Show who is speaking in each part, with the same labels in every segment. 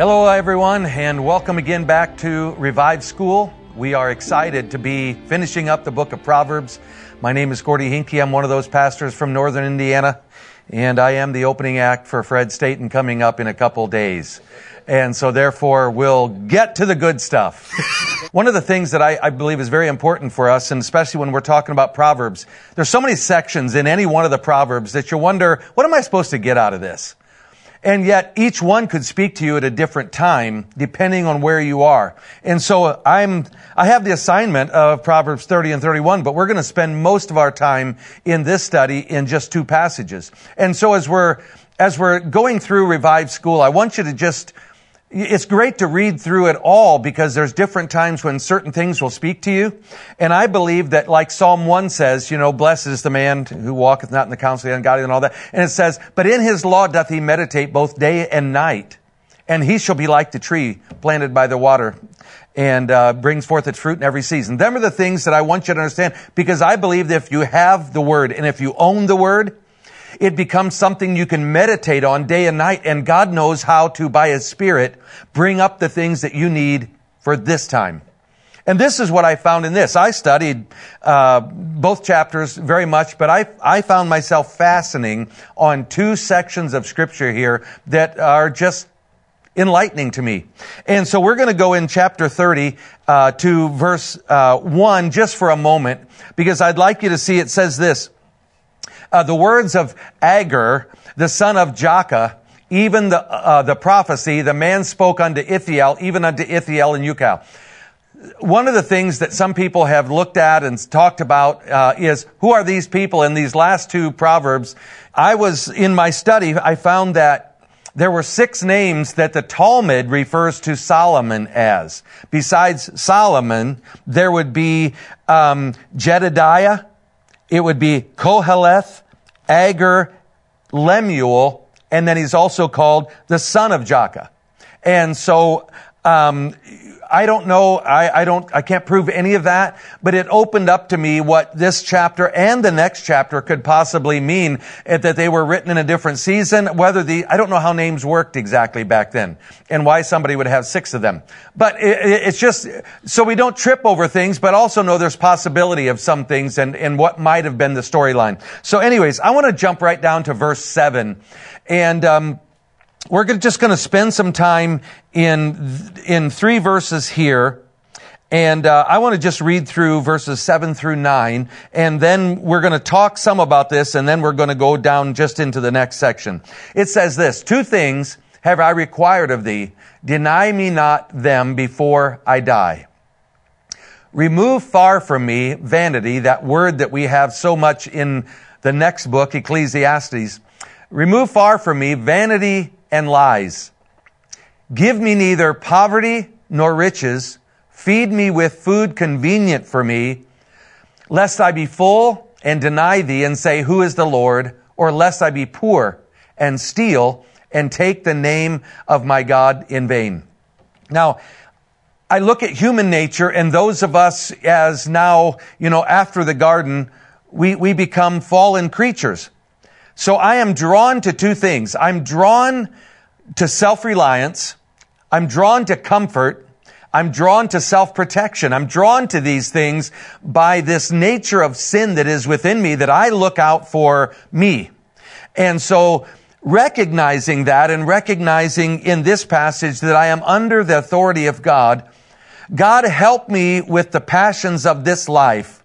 Speaker 1: Hello, everyone, and welcome again back to Revive School. We are excited to be finishing up the book of Proverbs. My name is Gordy Henke. I'm one of those pastors from Northern Indiana, and I am the opening act for Fred Staten coming up in a couple days. And so therefore we'll get to the good stuff. one of the things that I, I, believe is very important for us, and especially when we're talking about Proverbs, there's so many sections in any one of the Proverbs that you wonder, what am I supposed to get out of this? And yet each one could speak to you at a different time depending on where you are. And so I'm, I have the assignment of Proverbs 30 and 31, but we're going to spend most of our time in this study in just two passages. And so as we're, as we're going through Revive School, I want you to just it's great to read through it all because there's different times when certain things will speak to you. And I believe that like Psalm 1 says, you know, blessed is the man who walketh not in the counsel of the ungodly and all that. And it says, but in his law doth he meditate both day and night. And he shall be like the tree planted by the water and uh, brings forth its fruit in every season. Them are the things that I want you to understand because I believe that if you have the word and if you own the word, it becomes something you can meditate on day and night, and God knows how to, by His Spirit, bring up the things that you need for this time. And this is what I found in this. I studied uh, both chapters very much, but I, I found myself fastening on two sections of Scripture here that are just enlightening to me. And so we're going to go in chapter 30 uh, to verse uh, 1 just for a moment, because I'd like you to see it says this. Uh, the words of Agur, the son of Jakeh, even the, uh, the prophecy, the man spoke unto Ithiel, even unto Ithiel and Ucal. One of the things that some people have looked at and talked about uh, is who are these people in these last two proverbs. I was in my study, I found that there were six names that the Talmud refers to Solomon as. Besides Solomon, there would be um, Jedediah, it would be Koheleth, Agur, Lemuel, and then he's also called the son of Jakeh. And so, um, I don't know. I, I, don't, I can't prove any of that, but it opened up to me what this chapter and the next chapter could possibly mean eh, that they were written in a different season, whether the, I don't know how names worked exactly back then and why somebody would have six of them. But it, it's just, so we don't trip over things, but also know there's possibility of some things and, and what might have been the storyline. So anyways, I want to jump right down to verse seven and, um, we're just going to spend some time in, in three verses here. And uh, I want to just read through verses 7 through 9, and then we're going to talk some about this, and then we're going to go down just into the next section. It says this, Two things have I required of thee. Deny me not them before I die. Remove far from me vanity, that word that we have so much in the next book, Ecclesiastes. Remove far from me vanity and lies. Give me neither poverty nor riches. Feed me with food convenient for me, lest I be full and deny thee and say, Who is the Lord? Or lest I be poor and steal and take the name of my God in vain. Now, I look at human nature and those of us as now, you know, after the garden, we, we become fallen creatures. So I am drawn to two things. I'm drawn to self-reliance. I'm drawn to comfort. I'm drawn to self-protection. I'm drawn to these things by this nature of sin that is within me that I look out for me. And so recognizing that and recognizing in this passage that I am under the authority of God, God help me with the passions of this life.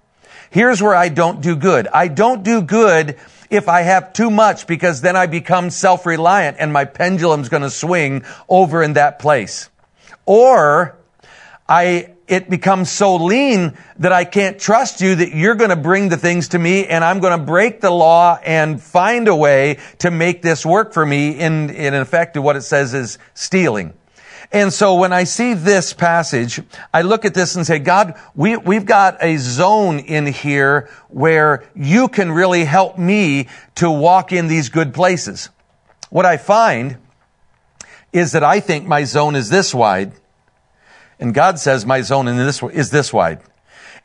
Speaker 1: Here's where I don't do good. I don't do good if I have too much because then I become self-reliant and my pendulum's going to swing over in that place. Or I, it becomes so lean that I can't trust you that you're going to bring the things to me and I'm going to break the law and find a way to make this work for me in, in effect what it says is stealing. And so when I see this passage, I look at this and say, God, we, we've got a zone in here where you can really help me to walk in these good places. What I find is that I think my zone is this wide, and God says my zone in this, is this wide.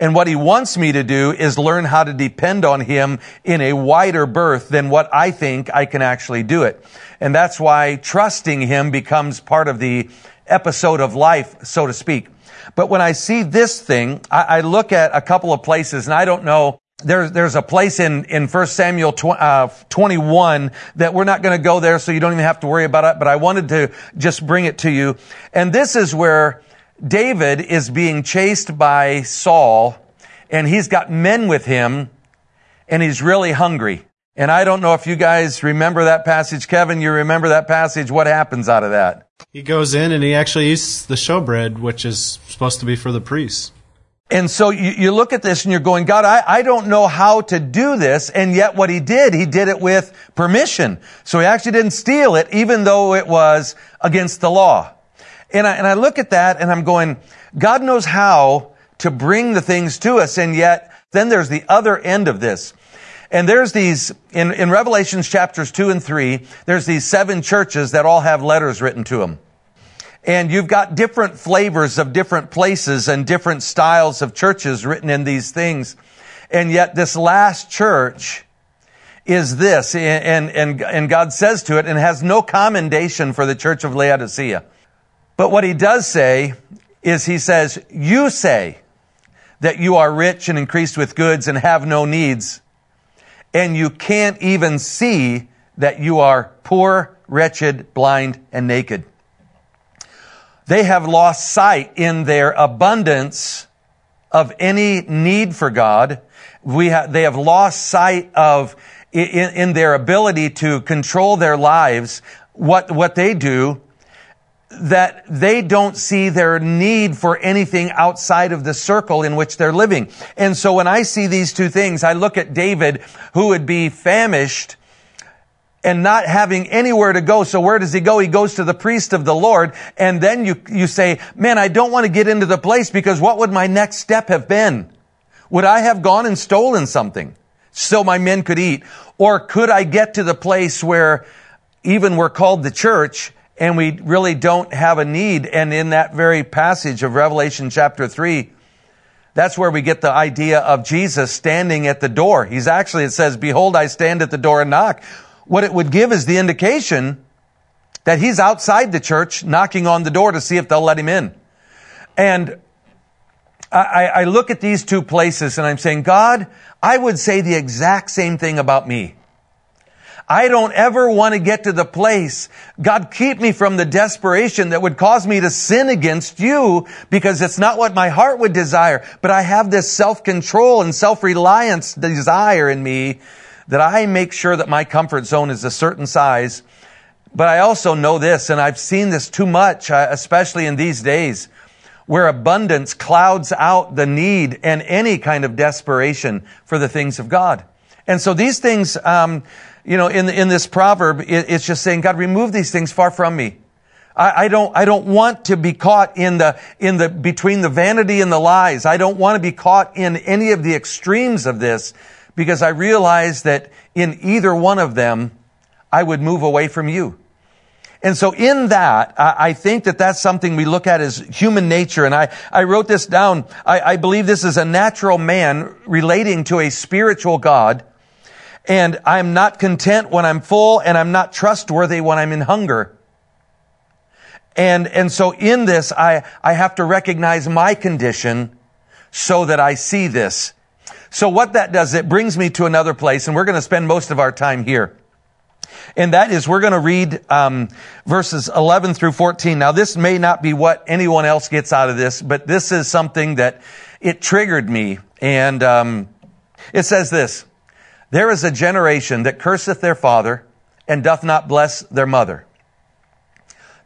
Speaker 1: And what he wants me to do is learn how to depend on him in a wider berth than what I think I can actually do it. And that's why trusting him becomes part of the episode of life, so to speak. But when I see this thing, I, I look at a couple of places and I don't know there's there's a place in in First Samuel tw- uh, 21 that we're not going to go there, so you don't even have to worry about it. But I wanted to just bring it to you, and this is where David is being chased by Saul, and he's got men with him, and he's really hungry. And I don't know if you guys remember that passage. Kevin, you remember that passage? What happens out of that?
Speaker 2: He goes in and he actually eats the showbread, which is supposed to be for the priests.
Speaker 1: And so you, you, look at this and you're going, God, I, I don't know how to do this. And yet what he did, he did it with permission. So he actually didn't steal it, even though it was against the law. And I, and I look at that and I'm going, God knows how to bring the things to us. And yet then there's the other end of this. And there's these, in, in Revelations chapters two and three, there's these seven churches that all have letters written to them. And you've got different flavors of different places and different styles of churches written in these things. And yet this last church is this, and, and, and God says to it, and has no commendation for the church of Laodicea. But what he does say is he says, you say that you are rich and increased with goods and have no needs, and you can't even see that you are poor, wretched, blind, and naked. They have lost sight in their abundance of any need for God. We ha- they have lost sight of in, in their ability to control their lives, what, what they do, that they don't see their need for anything outside of the circle in which they're living. And so when I see these two things, I look at David, who would be famished and not having anywhere to go. So where does he go? He goes to the priest of the Lord. And then you, you say, man, I don't want to get into the place because what would my next step have been? Would I have gone and stolen something so my men could eat? Or could I get to the place where even we're called the church and we really don't have a need? And in that very passage of Revelation chapter three, that's where we get the idea of Jesus standing at the door. He's actually, it says, behold, I stand at the door and knock what it would give is the indication that he's outside the church knocking on the door to see if they'll let him in. And I, I, look at these two places and I'm saying, God, I would say the exact same thing about me. I don't ever want to get to the place, God, keep me from the desperation that would cause me to sin against you because it's not what my heart would desire. But I have this self-control and self-reliance desire in me that I make sure that my comfort zone is a certain size. But I also know this, and I've seen this too much, uh, especially in these days, where abundance clouds out the need and any kind of desperation for the things of God. And so these things, um, you know, in in this proverb, it, it's just saying, God, remove these things far from me. I, I don't, I don't want to be caught in the, in the, between the vanity and the lies. I don't want to be caught in any of the extremes of this because I realize that in either one of them, I would move away from you. And so in that, I think that that's something we look at as human nature. And I, I wrote this down. I, I believe this is a natural man relating to a spiritual God. And I'm not content when I'm full and I'm not trustworthy when I'm in hunger. And, and so in this, I, I have to recognize my condition so that I see this so what that does, it brings me to another place, and we're going to spend most of our time here. And that is, we're going to read um, verses 11 through 14. Now, this may not be what anyone else gets out of this, but this is something that it triggered me. And um, it says this, There is a generation that curseth their father and doth not bless their mother.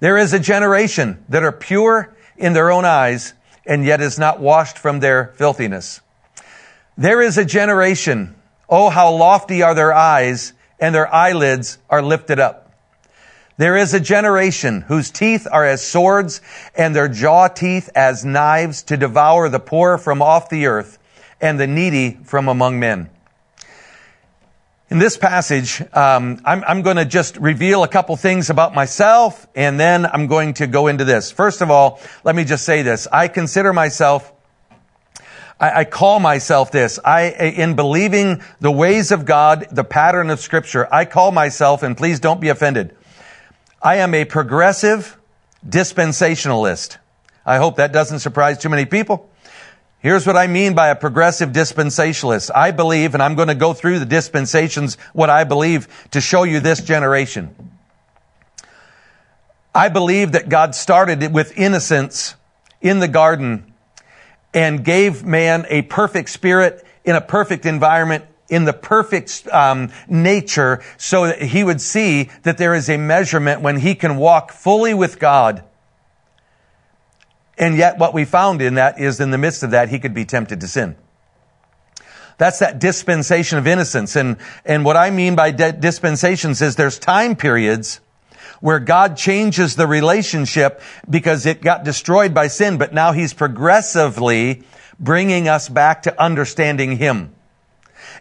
Speaker 1: There is a generation that are pure in their own eyes and yet is not washed from their filthiness. There is a generation, oh, how lofty are their eyes, and their eyelids are lifted up. There is a generation whose teeth are as swords and their jaw teeth as knives to devour the poor from off the earth and the needy from among men. In this passage, um, I'm, I'm going to just reveal a couple things about myself, and then I'm going to go into this. First of all, let me just say this. I consider myself I, I, call myself this. I, in believing the ways of God, the pattern of scripture, I call myself, and please don't be offended, I am a progressive dispensationalist. I hope that doesn't surprise too many people. Here's what I mean by a progressive dispensationalist. I believe, and I'm going to go through the dispensations, what I believe to show you this generation. I believe that God started with innocence in the garden and gave man a perfect spirit in a perfect environment in the perfect um, nature so that he would see that there is a measurement when he can walk fully with God and yet what we found in that is in the midst of that, he could be tempted to sin. That's that dispensation of innocence. And, and what I mean by dispensations is there's time periods where God changes the relationship because it got destroyed by sin, but now he's progressively bringing us back to understanding him.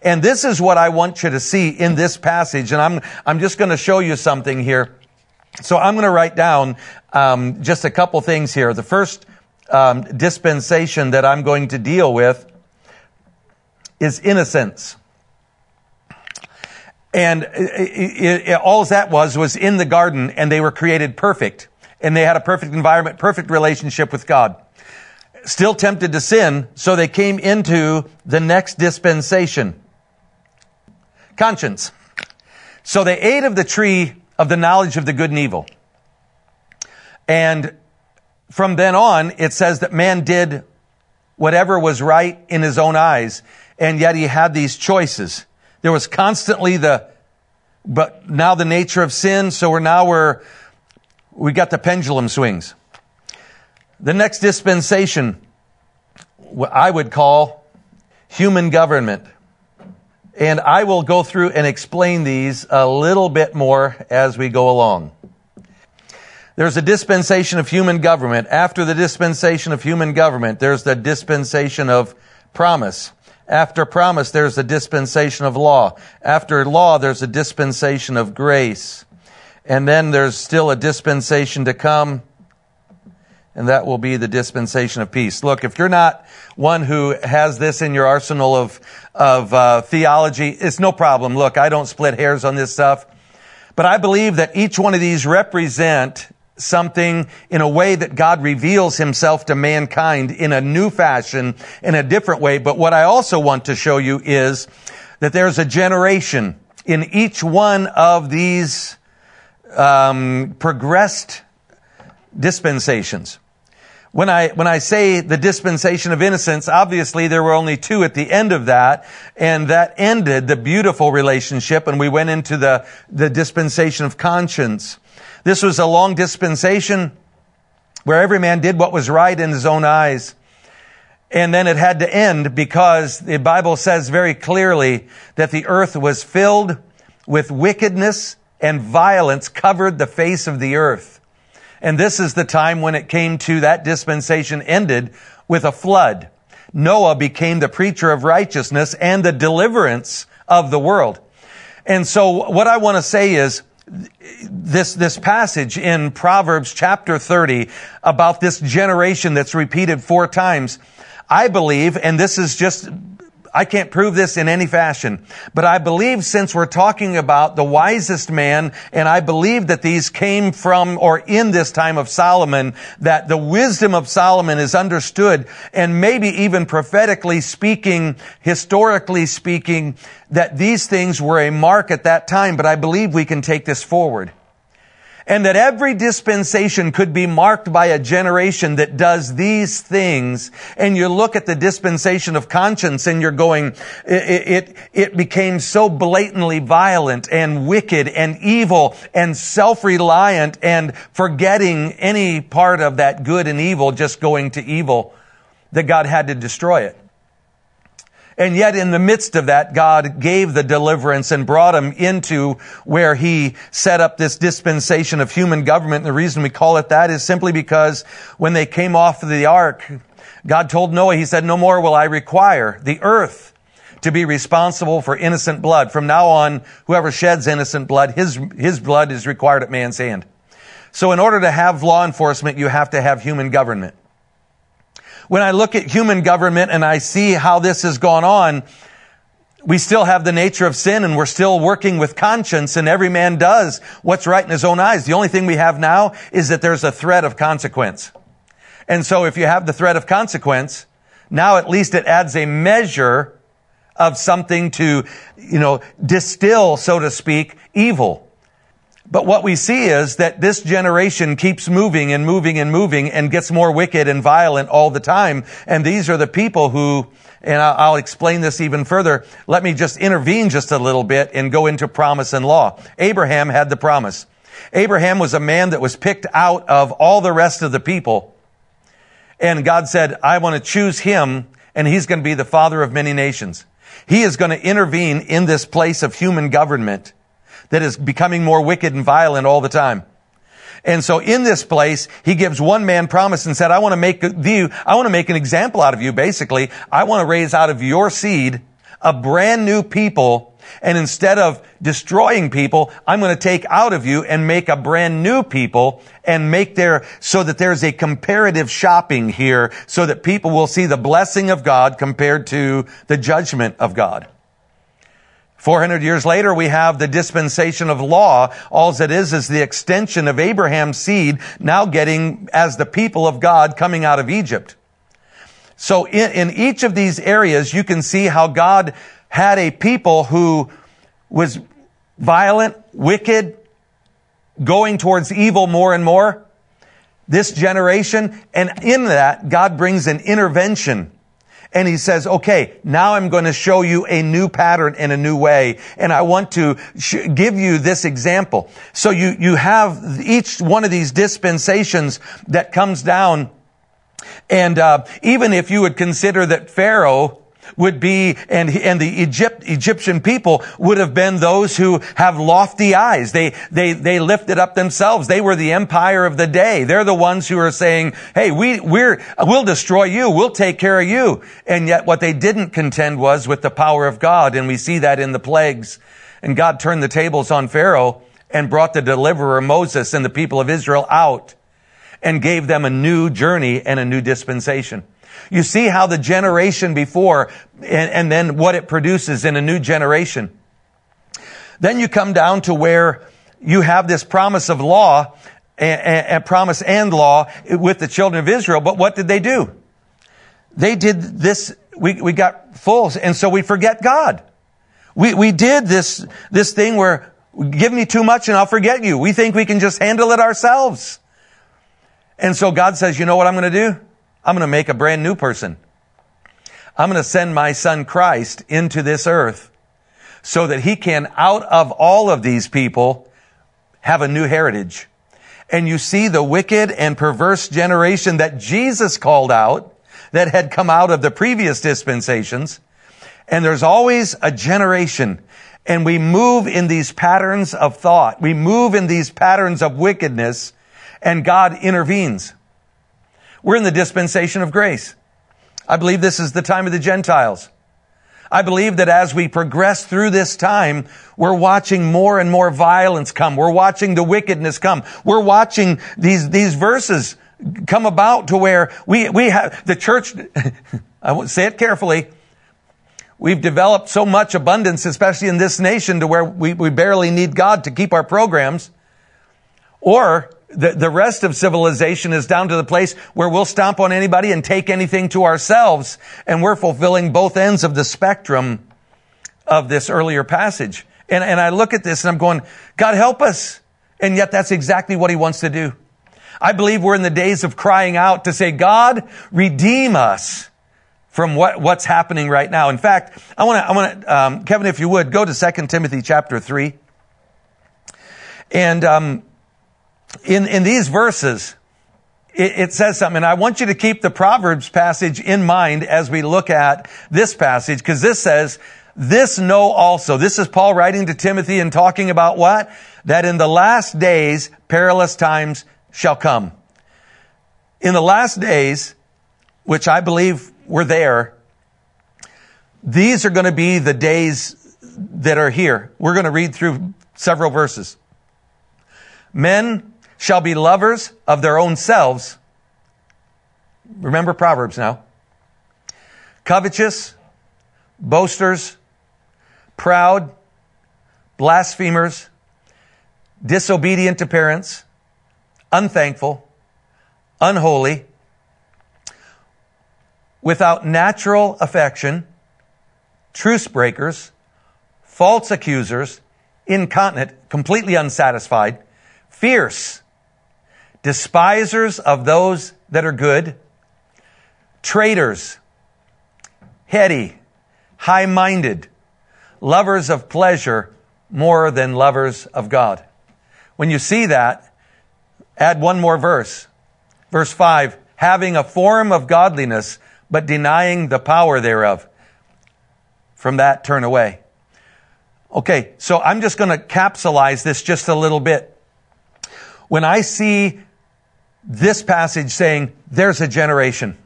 Speaker 1: And this is what I want you to see in this passage. And I'm, I'm just going to show you something here. So I'm going to write down um, just a couple things here. The first um, dispensation that I'm going to deal with is innocence. And it, it, all that was was in the garden, and they were created perfect, and they had a perfect environment, perfect relationship with God. Still tempted to sin, so they came into the next dispensation. Conscience. So they ate of the tree of the knowledge of the good and evil. And from then on, it says that man did whatever was right in his own eyes, and yet he had these choices. There was constantly the, but now the nature of sin, so we're now we're, we got the pendulum swings. The next dispensation, what I would call human government. And I will go through and explain these a little bit more as we go along. There's a dispensation of human government. After the dispensation of human government, there's the dispensation of promise. After promise, there's the dispensation of law. After law, there's a dispensation of grace. And then there's still a dispensation to come and that will be the dispensation of peace. Look, if you're not one who has this in your arsenal of of uh, theology, it's no problem. Look, I don't split hairs on this stuff, but I believe that each one of these represent something in a way that God reveals himself to mankind in a new fashion, in a different way. But what I also want to show you is that there's a generation in each one of these um, progressed dispensations. When I, when I say the dispensation of innocence, obviously there were only two at the end of that, and that ended the beautiful relationship, and we went into the, the dispensation of conscience. This was a long dispensation where every man did what was right in his own eyes. And then it had to end because the Bible says very clearly that the earth was filled with wickedness and violence covered the face of the earth. And this is the time when it came to that dispensation ended with a flood. Noah became the preacher of righteousness and the deliverance of the world. And so what I want to say is, this, this passage in Proverbs chapter 30 about this generation that's repeated four times, I believe, and this is just I can't prove this in any fashion, but I believe since we're talking about the wisest man, and I believe that these came from or in this time of Solomon, that the wisdom of Solomon is understood, and maybe even prophetically speaking, historically speaking, that these things were a mark at that time, but I believe we can take this forward and that every dispensation could be marked by a generation that does these things. And you look at the dispensation of conscience and you're going, it, it, it became so blatantly violent and wicked and evil and self-reliant and forgetting any part of that good and evil, just going to evil that God had to destroy it. And yet in the midst of that, God gave the deliverance and brought him into where he set up this dispensation of human government. And the reason we call it that is simply because when they came off of the ark, God told Noah, he said, no more will I require the earth to be responsible for innocent blood. From now on, whoever sheds innocent blood, his, his blood is required at man's hand. So in order to have law enforcement, you have to have human government. When I look at human government and I see how this has gone on, we still have the nature of sin and we're still working with conscience and every man does what's right in his own eyes. The only thing we have now is that there's a threat of consequence. And so if you have the threat of consequence, now at least it adds a measure of something to, you know, distill, so to speak, evil. But what we see is that this generation keeps moving and moving and moving and gets more wicked and violent all the time. And these are the people who, and I'll explain this even further. Let me just intervene just a little bit and go into promise and law. Abraham had the promise. Abraham was a man that was picked out of all the rest of the people. And God said, I want to choose him and he's going to be the father of many nations. He is going to intervene in this place of human government that is becoming more wicked and violent all the time. And so in this place, he gives one man promise and said, I want to make you, I want to make an example out of you, basically. I want to raise out of your seed a brand new people. And instead of destroying people, I'm going to take out of you and make a brand new people and make there so that there's a comparative shopping here so that people will see the blessing of God compared to the judgment of God. 400 years later, we have the dispensation of law. All that is is the extension of Abraham's seed now getting as the people of God coming out of Egypt. So in, in each of these areas, you can see how God had a people who was violent, wicked, going towards evil more and more. This generation, and in that, God brings an intervention and he says, okay, now I'm going to show you a new pattern in a new way. And I want to sh- give you this example. So you, you have each one of these dispensations that comes down. And, uh, even if you would consider that Pharaoh, would be, and, and the Egypt, Egyptian people would have been those who have lofty eyes. They, they, they lifted up themselves. They were the empire of the day. They're the ones who are saying, hey, we, we're, we'll destroy you. We'll take care of you. And yet what they didn't contend was with the power of God. And we see that in the plagues. And God turned the tables on Pharaoh and brought the deliverer Moses and the people of Israel out and gave them a new journey and a new dispensation. You see how the generation before and, and then what it produces in a new generation. Then you come down to where you have this promise of law and, and, promise and law with the children of Israel. But what did they do? They did this. We, we got full. And so we forget God. We, we did this, this thing where give me too much and I'll forget you. We think we can just handle it ourselves. And so God says, you know what I'm going to do? I'm going to make a brand new person. I'm going to send my son Christ into this earth so that he can, out of all of these people, have a new heritage. And you see the wicked and perverse generation that Jesus called out that had come out of the previous dispensations. And there's always a generation and we move in these patterns of thought. We move in these patterns of wickedness and God intervenes. We're in the dispensation of grace. I believe this is the time of the Gentiles. I believe that as we progress through this time, we're watching more and more violence come. We're watching the wickedness come. We're watching these, these verses come about to where we, we have, the church, I won't say it carefully, we've developed so much abundance, especially in this nation, to where we, we barely need God to keep our programs. Or the, the rest of civilization is down to the place where we'll stomp on anybody and take anything to ourselves. And we're fulfilling both ends of the spectrum of this earlier passage. And, and I look at this and I'm going, God help us. And yet that's exactly what he wants to do. I believe we're in the days of crying out to say, God, redeem us from what, what's happening right now. In fact, I want to, I want to, um, Kevin, if you would, go to 2 Timothy chapter 3. And, um, in, in these verses, it, it says something. And I want you to keep the Proverbs passage in mind as we look at this passage, because this says, this know also. This is Paul writing to Timothy and talking about what? That in the last days, perilous times shall come. In the last days, which I believe were there, these are going to be the days that are here. We're going to read through several verses. Men shall be lovers of their own selves. Remember Proverbs now. Covetous, boasters, proud, blasphemers, disobedient to parents, unthankful, unholy, without natural affection, truce breakers, false accusers, incontinent, completely unsatisfied, fierce, despisers of those that are good, traitors, heady, high minded, lovers of pleasure more than lovers of God. When you see that, add one more verse. Verse 5 having a form of godliness, but denying the power thereof. From that, turn away. Okay, so I'm just going to capsulize this just a little bit. When I see this passage saying, there's a generation,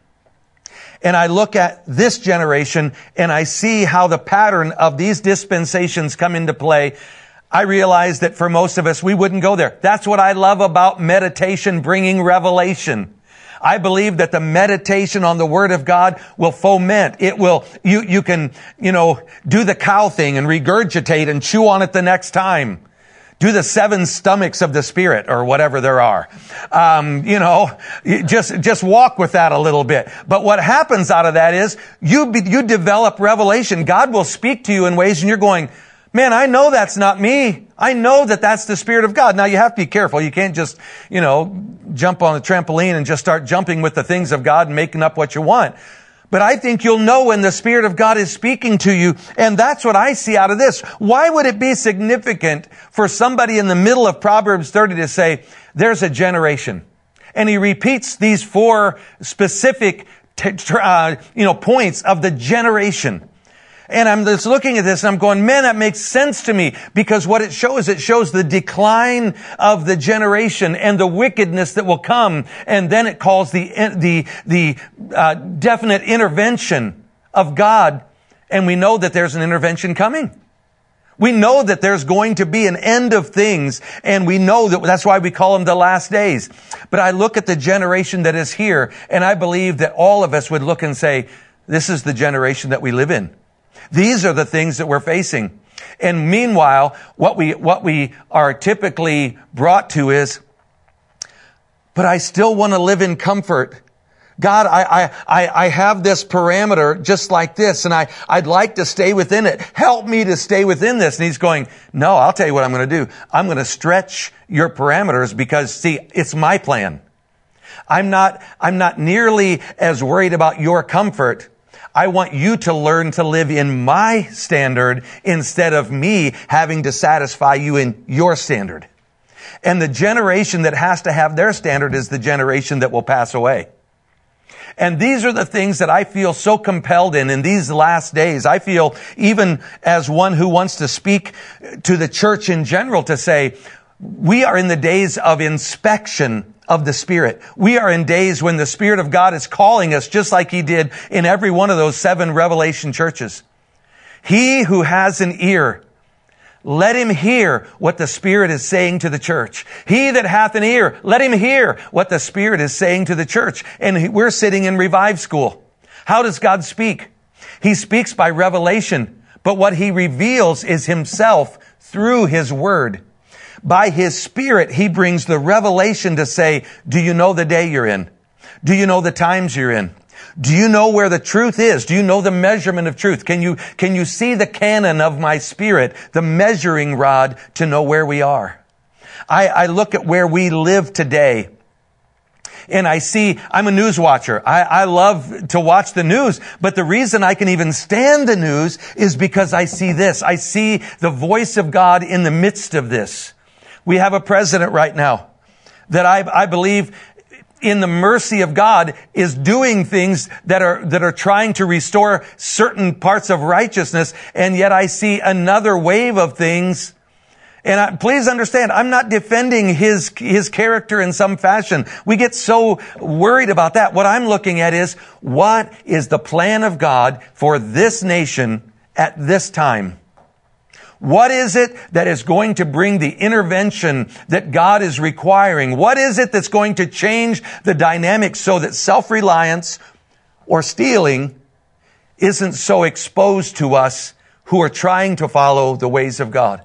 Speaker 1: and I look at this generation and I see how the pattern of these dispensations come into play, I realize that for most of us, we wouldn't go there. That's what I love about meditation bringing revelation. I believe that the meditation on the Word of God will foment. It will, you, you can, you know, do the cow thing and regurgitate and chew on it the next time. Do the seven stomachs of the Spirit or whatever there are. Um, you know, just, just walk with that a little bit. But what happens out of that is you, you develop revelation. God will speak to you in ways and you're going, man, I know that's not me. I know that that's the Spirit of God. Now you have to be careful. You can't just, you know, jump on a trampoline and just start jumping with the things of God and making up what you want. But I think you'll know when the Spirit of God is speaking to you. And that's what I see out of this. Why would it be significant for somebody in the middle of Proverbs 30 to say, there's a generation? And he repeats these four specific, uh, you know, points of the generation. And I'm just looking at this and I'm going, man, that makes sense to me because what it shows, it shows the decline of the generation and the wickedness that will come. And then it calls the, the, the uh, definite intervention of God. And we know that there's an intervention coming. We know that there's going to be an end of things, and we know that that's why we call them the last days. But I look at the generation that is here, and I believe that all of us would look and say, this is the generation that we live in. These are the things that we're facing. And meanwhile, what we, what we are typically brought to is, but I still want to live in comfort. God, I, I, I have this parameter just like this and I, I'd like to stay within it. Help me to stay within this. And he's going, no, I'll tell you what I'm going to do. I'm going to stretch your parameters because see, it's my plan. I'm not, I'm not nearly as worried about your comfort I want you to learn to live in my standard instead of me having to satisfy you in your standard. And the generation that has to have their standard is the generation that will pass away. And these are the things that I feel so compelled in in these last days. I feel even as one who wants to speak to the church in general to say, we are in the days of inspection of the Spirit. We are in days when the Spirit of God is calling us just like He did in every one of those seven Revelation churches. He who has an ear, let him hear what the Spirit is saying to the church. He that hath an ear, let him hear what the Spirit is saying to the church. And we're sitting in revive school. How does God speak? He speaks by revelation, but what he reveals is himself through his word. By His Spirit, He brings the revelation to say, do you know the day you're in? Do you know the times you're in? Do you know where the truth is? Do you know the measurement of truth? Can you, can you see the canon of my spirit, the measuring rod to know where we are? I, I look at where we live today and I see, I'm a news watcher. I, I love to watch the news, but the reason I can even stand the news is because I see this. I see the voice of God in the midst of this. We have a president right now that I, I believe in the mercy of God is doing things that are, that are trying to restore certain parts of righteousness. And yet I see another wave of things. And I, please understand, I'm not defending his, his character in some fashion. We get so worried about that. What I'm looking at is what is the plan of God for this nation at this time? What is it that is going to bring the intervention that God is requiring? What is it that's going to change the dynamics so that self-reliance or stealing isn't so exposed to us who are trying to follow the ways of God?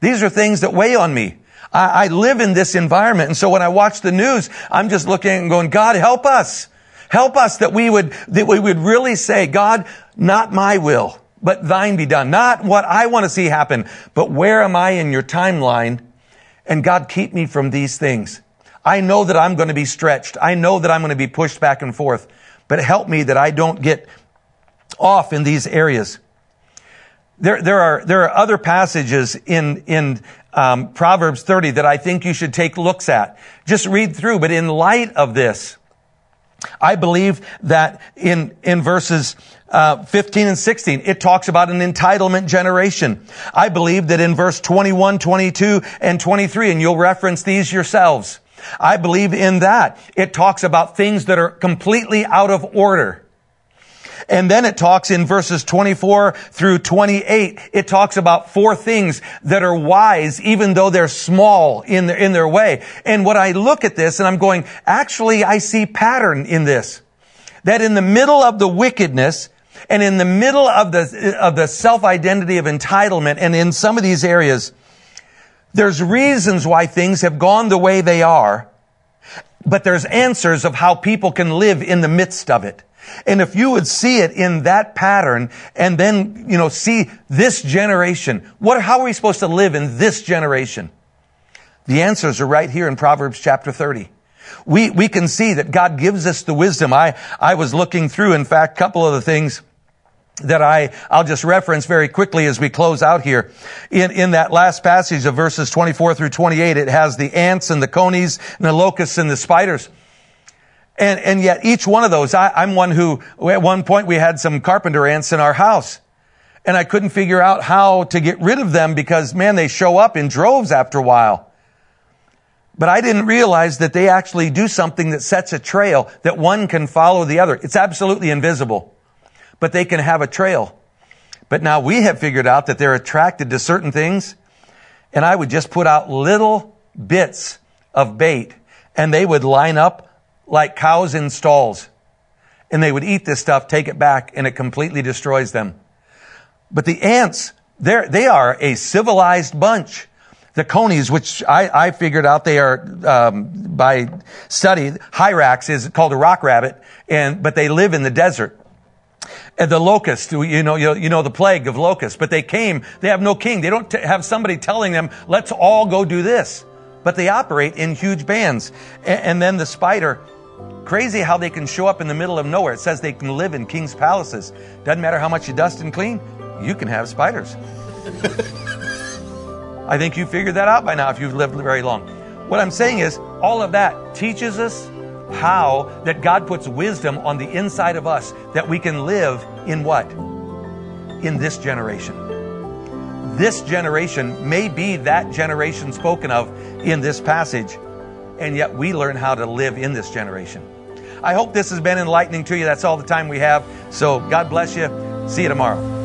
Speaker 1: These are things that weigh on me. I, I live in this environment. And so when I watch the news, I'm just looking and going, God, help us. Help us that we would, that we would really say, God, not my will but thine be done. Not what I want to see happen, but where am I in your timeline? And God, keep me from these things. I know that I'm going to be stretched. I know that I'm going to be pushed back and forth, but help me that I don't get off in these areas. There, there are, there are other passages in, in, um, Proverbs 30 that I think you should take looks at. Just read through, but in light of this, I believe that in, in verses uh, 15 and 16, it talks about an entitlement generation. I believe that in verse 21, 22, and 23, and you'll reference these yourselves. I believe in that. It talks about things that are completely out of order. And then it talks in verses 24 through 28, it talks about four things that are wise, even though they're small in their, in their way. And what I look at this and I'm going, actually, I see pattern in this. That in the middle of the wickedness, and in the middle of the, of the self-identity of entitlement and in some of these areas, there's reasons why things have gone the way they are, but there's answers of how people can live in the midst of it. And if you would see it in that pattern and then, you know, see this generation, what, how are we supposed to live in this generation? The answers are right here in Proverbs chapter 30. We, we can see that God gives us the wisdom. I, I was looking through, in fact, a couple of the things that I, I'll just reference very quickly as we close out here. In, in that last passage of verses 24 through 28, it has the ants and the conies and the locusts and the spiders. And, and yet each one of those, I, am one who, at one point we had some carpenter ants in our house. And I couldn't figure out how to get rid of them because, man, they show up in droves after a while. But I didn't realize that they actually do something that sets a trail that one can follow the other. It's absolutely invisible, but they can have a trail. But now we have figured out that they're attracted to certain things. And I would just put out little bits of bait and they would line up like cows in stalls. And they would eat this stuff, take it back, and it completely destroys them. But the ants, they are a civilized bunch. The conies, which I, I figured out they are, um, by study, hyrax is called a rock rabbit, and, but they live in the desert. And the locust, you know, you, you know, the plague of locusts, but they came, they have no king. They don't t- have somebody telling them, let's all go do this. But they operate in huge bands. And, and then the spider, Crazy how they can show up in the middle of nowhere. It says they can live in king's palaces. Doesn't matter how much you dust and clean, you can have spiders. I think you figured that out by now if you've lived very long. What I'm saying is, all of that teaches us how that God puts wisdom on the inside of us that we can live in what? In this generation. This generation may be that generation spoken of in this passage, and yet we learn how to live in this generation. I hope this has been enlightening to you. That's all the time we have. So God bless you. See you tomorrow.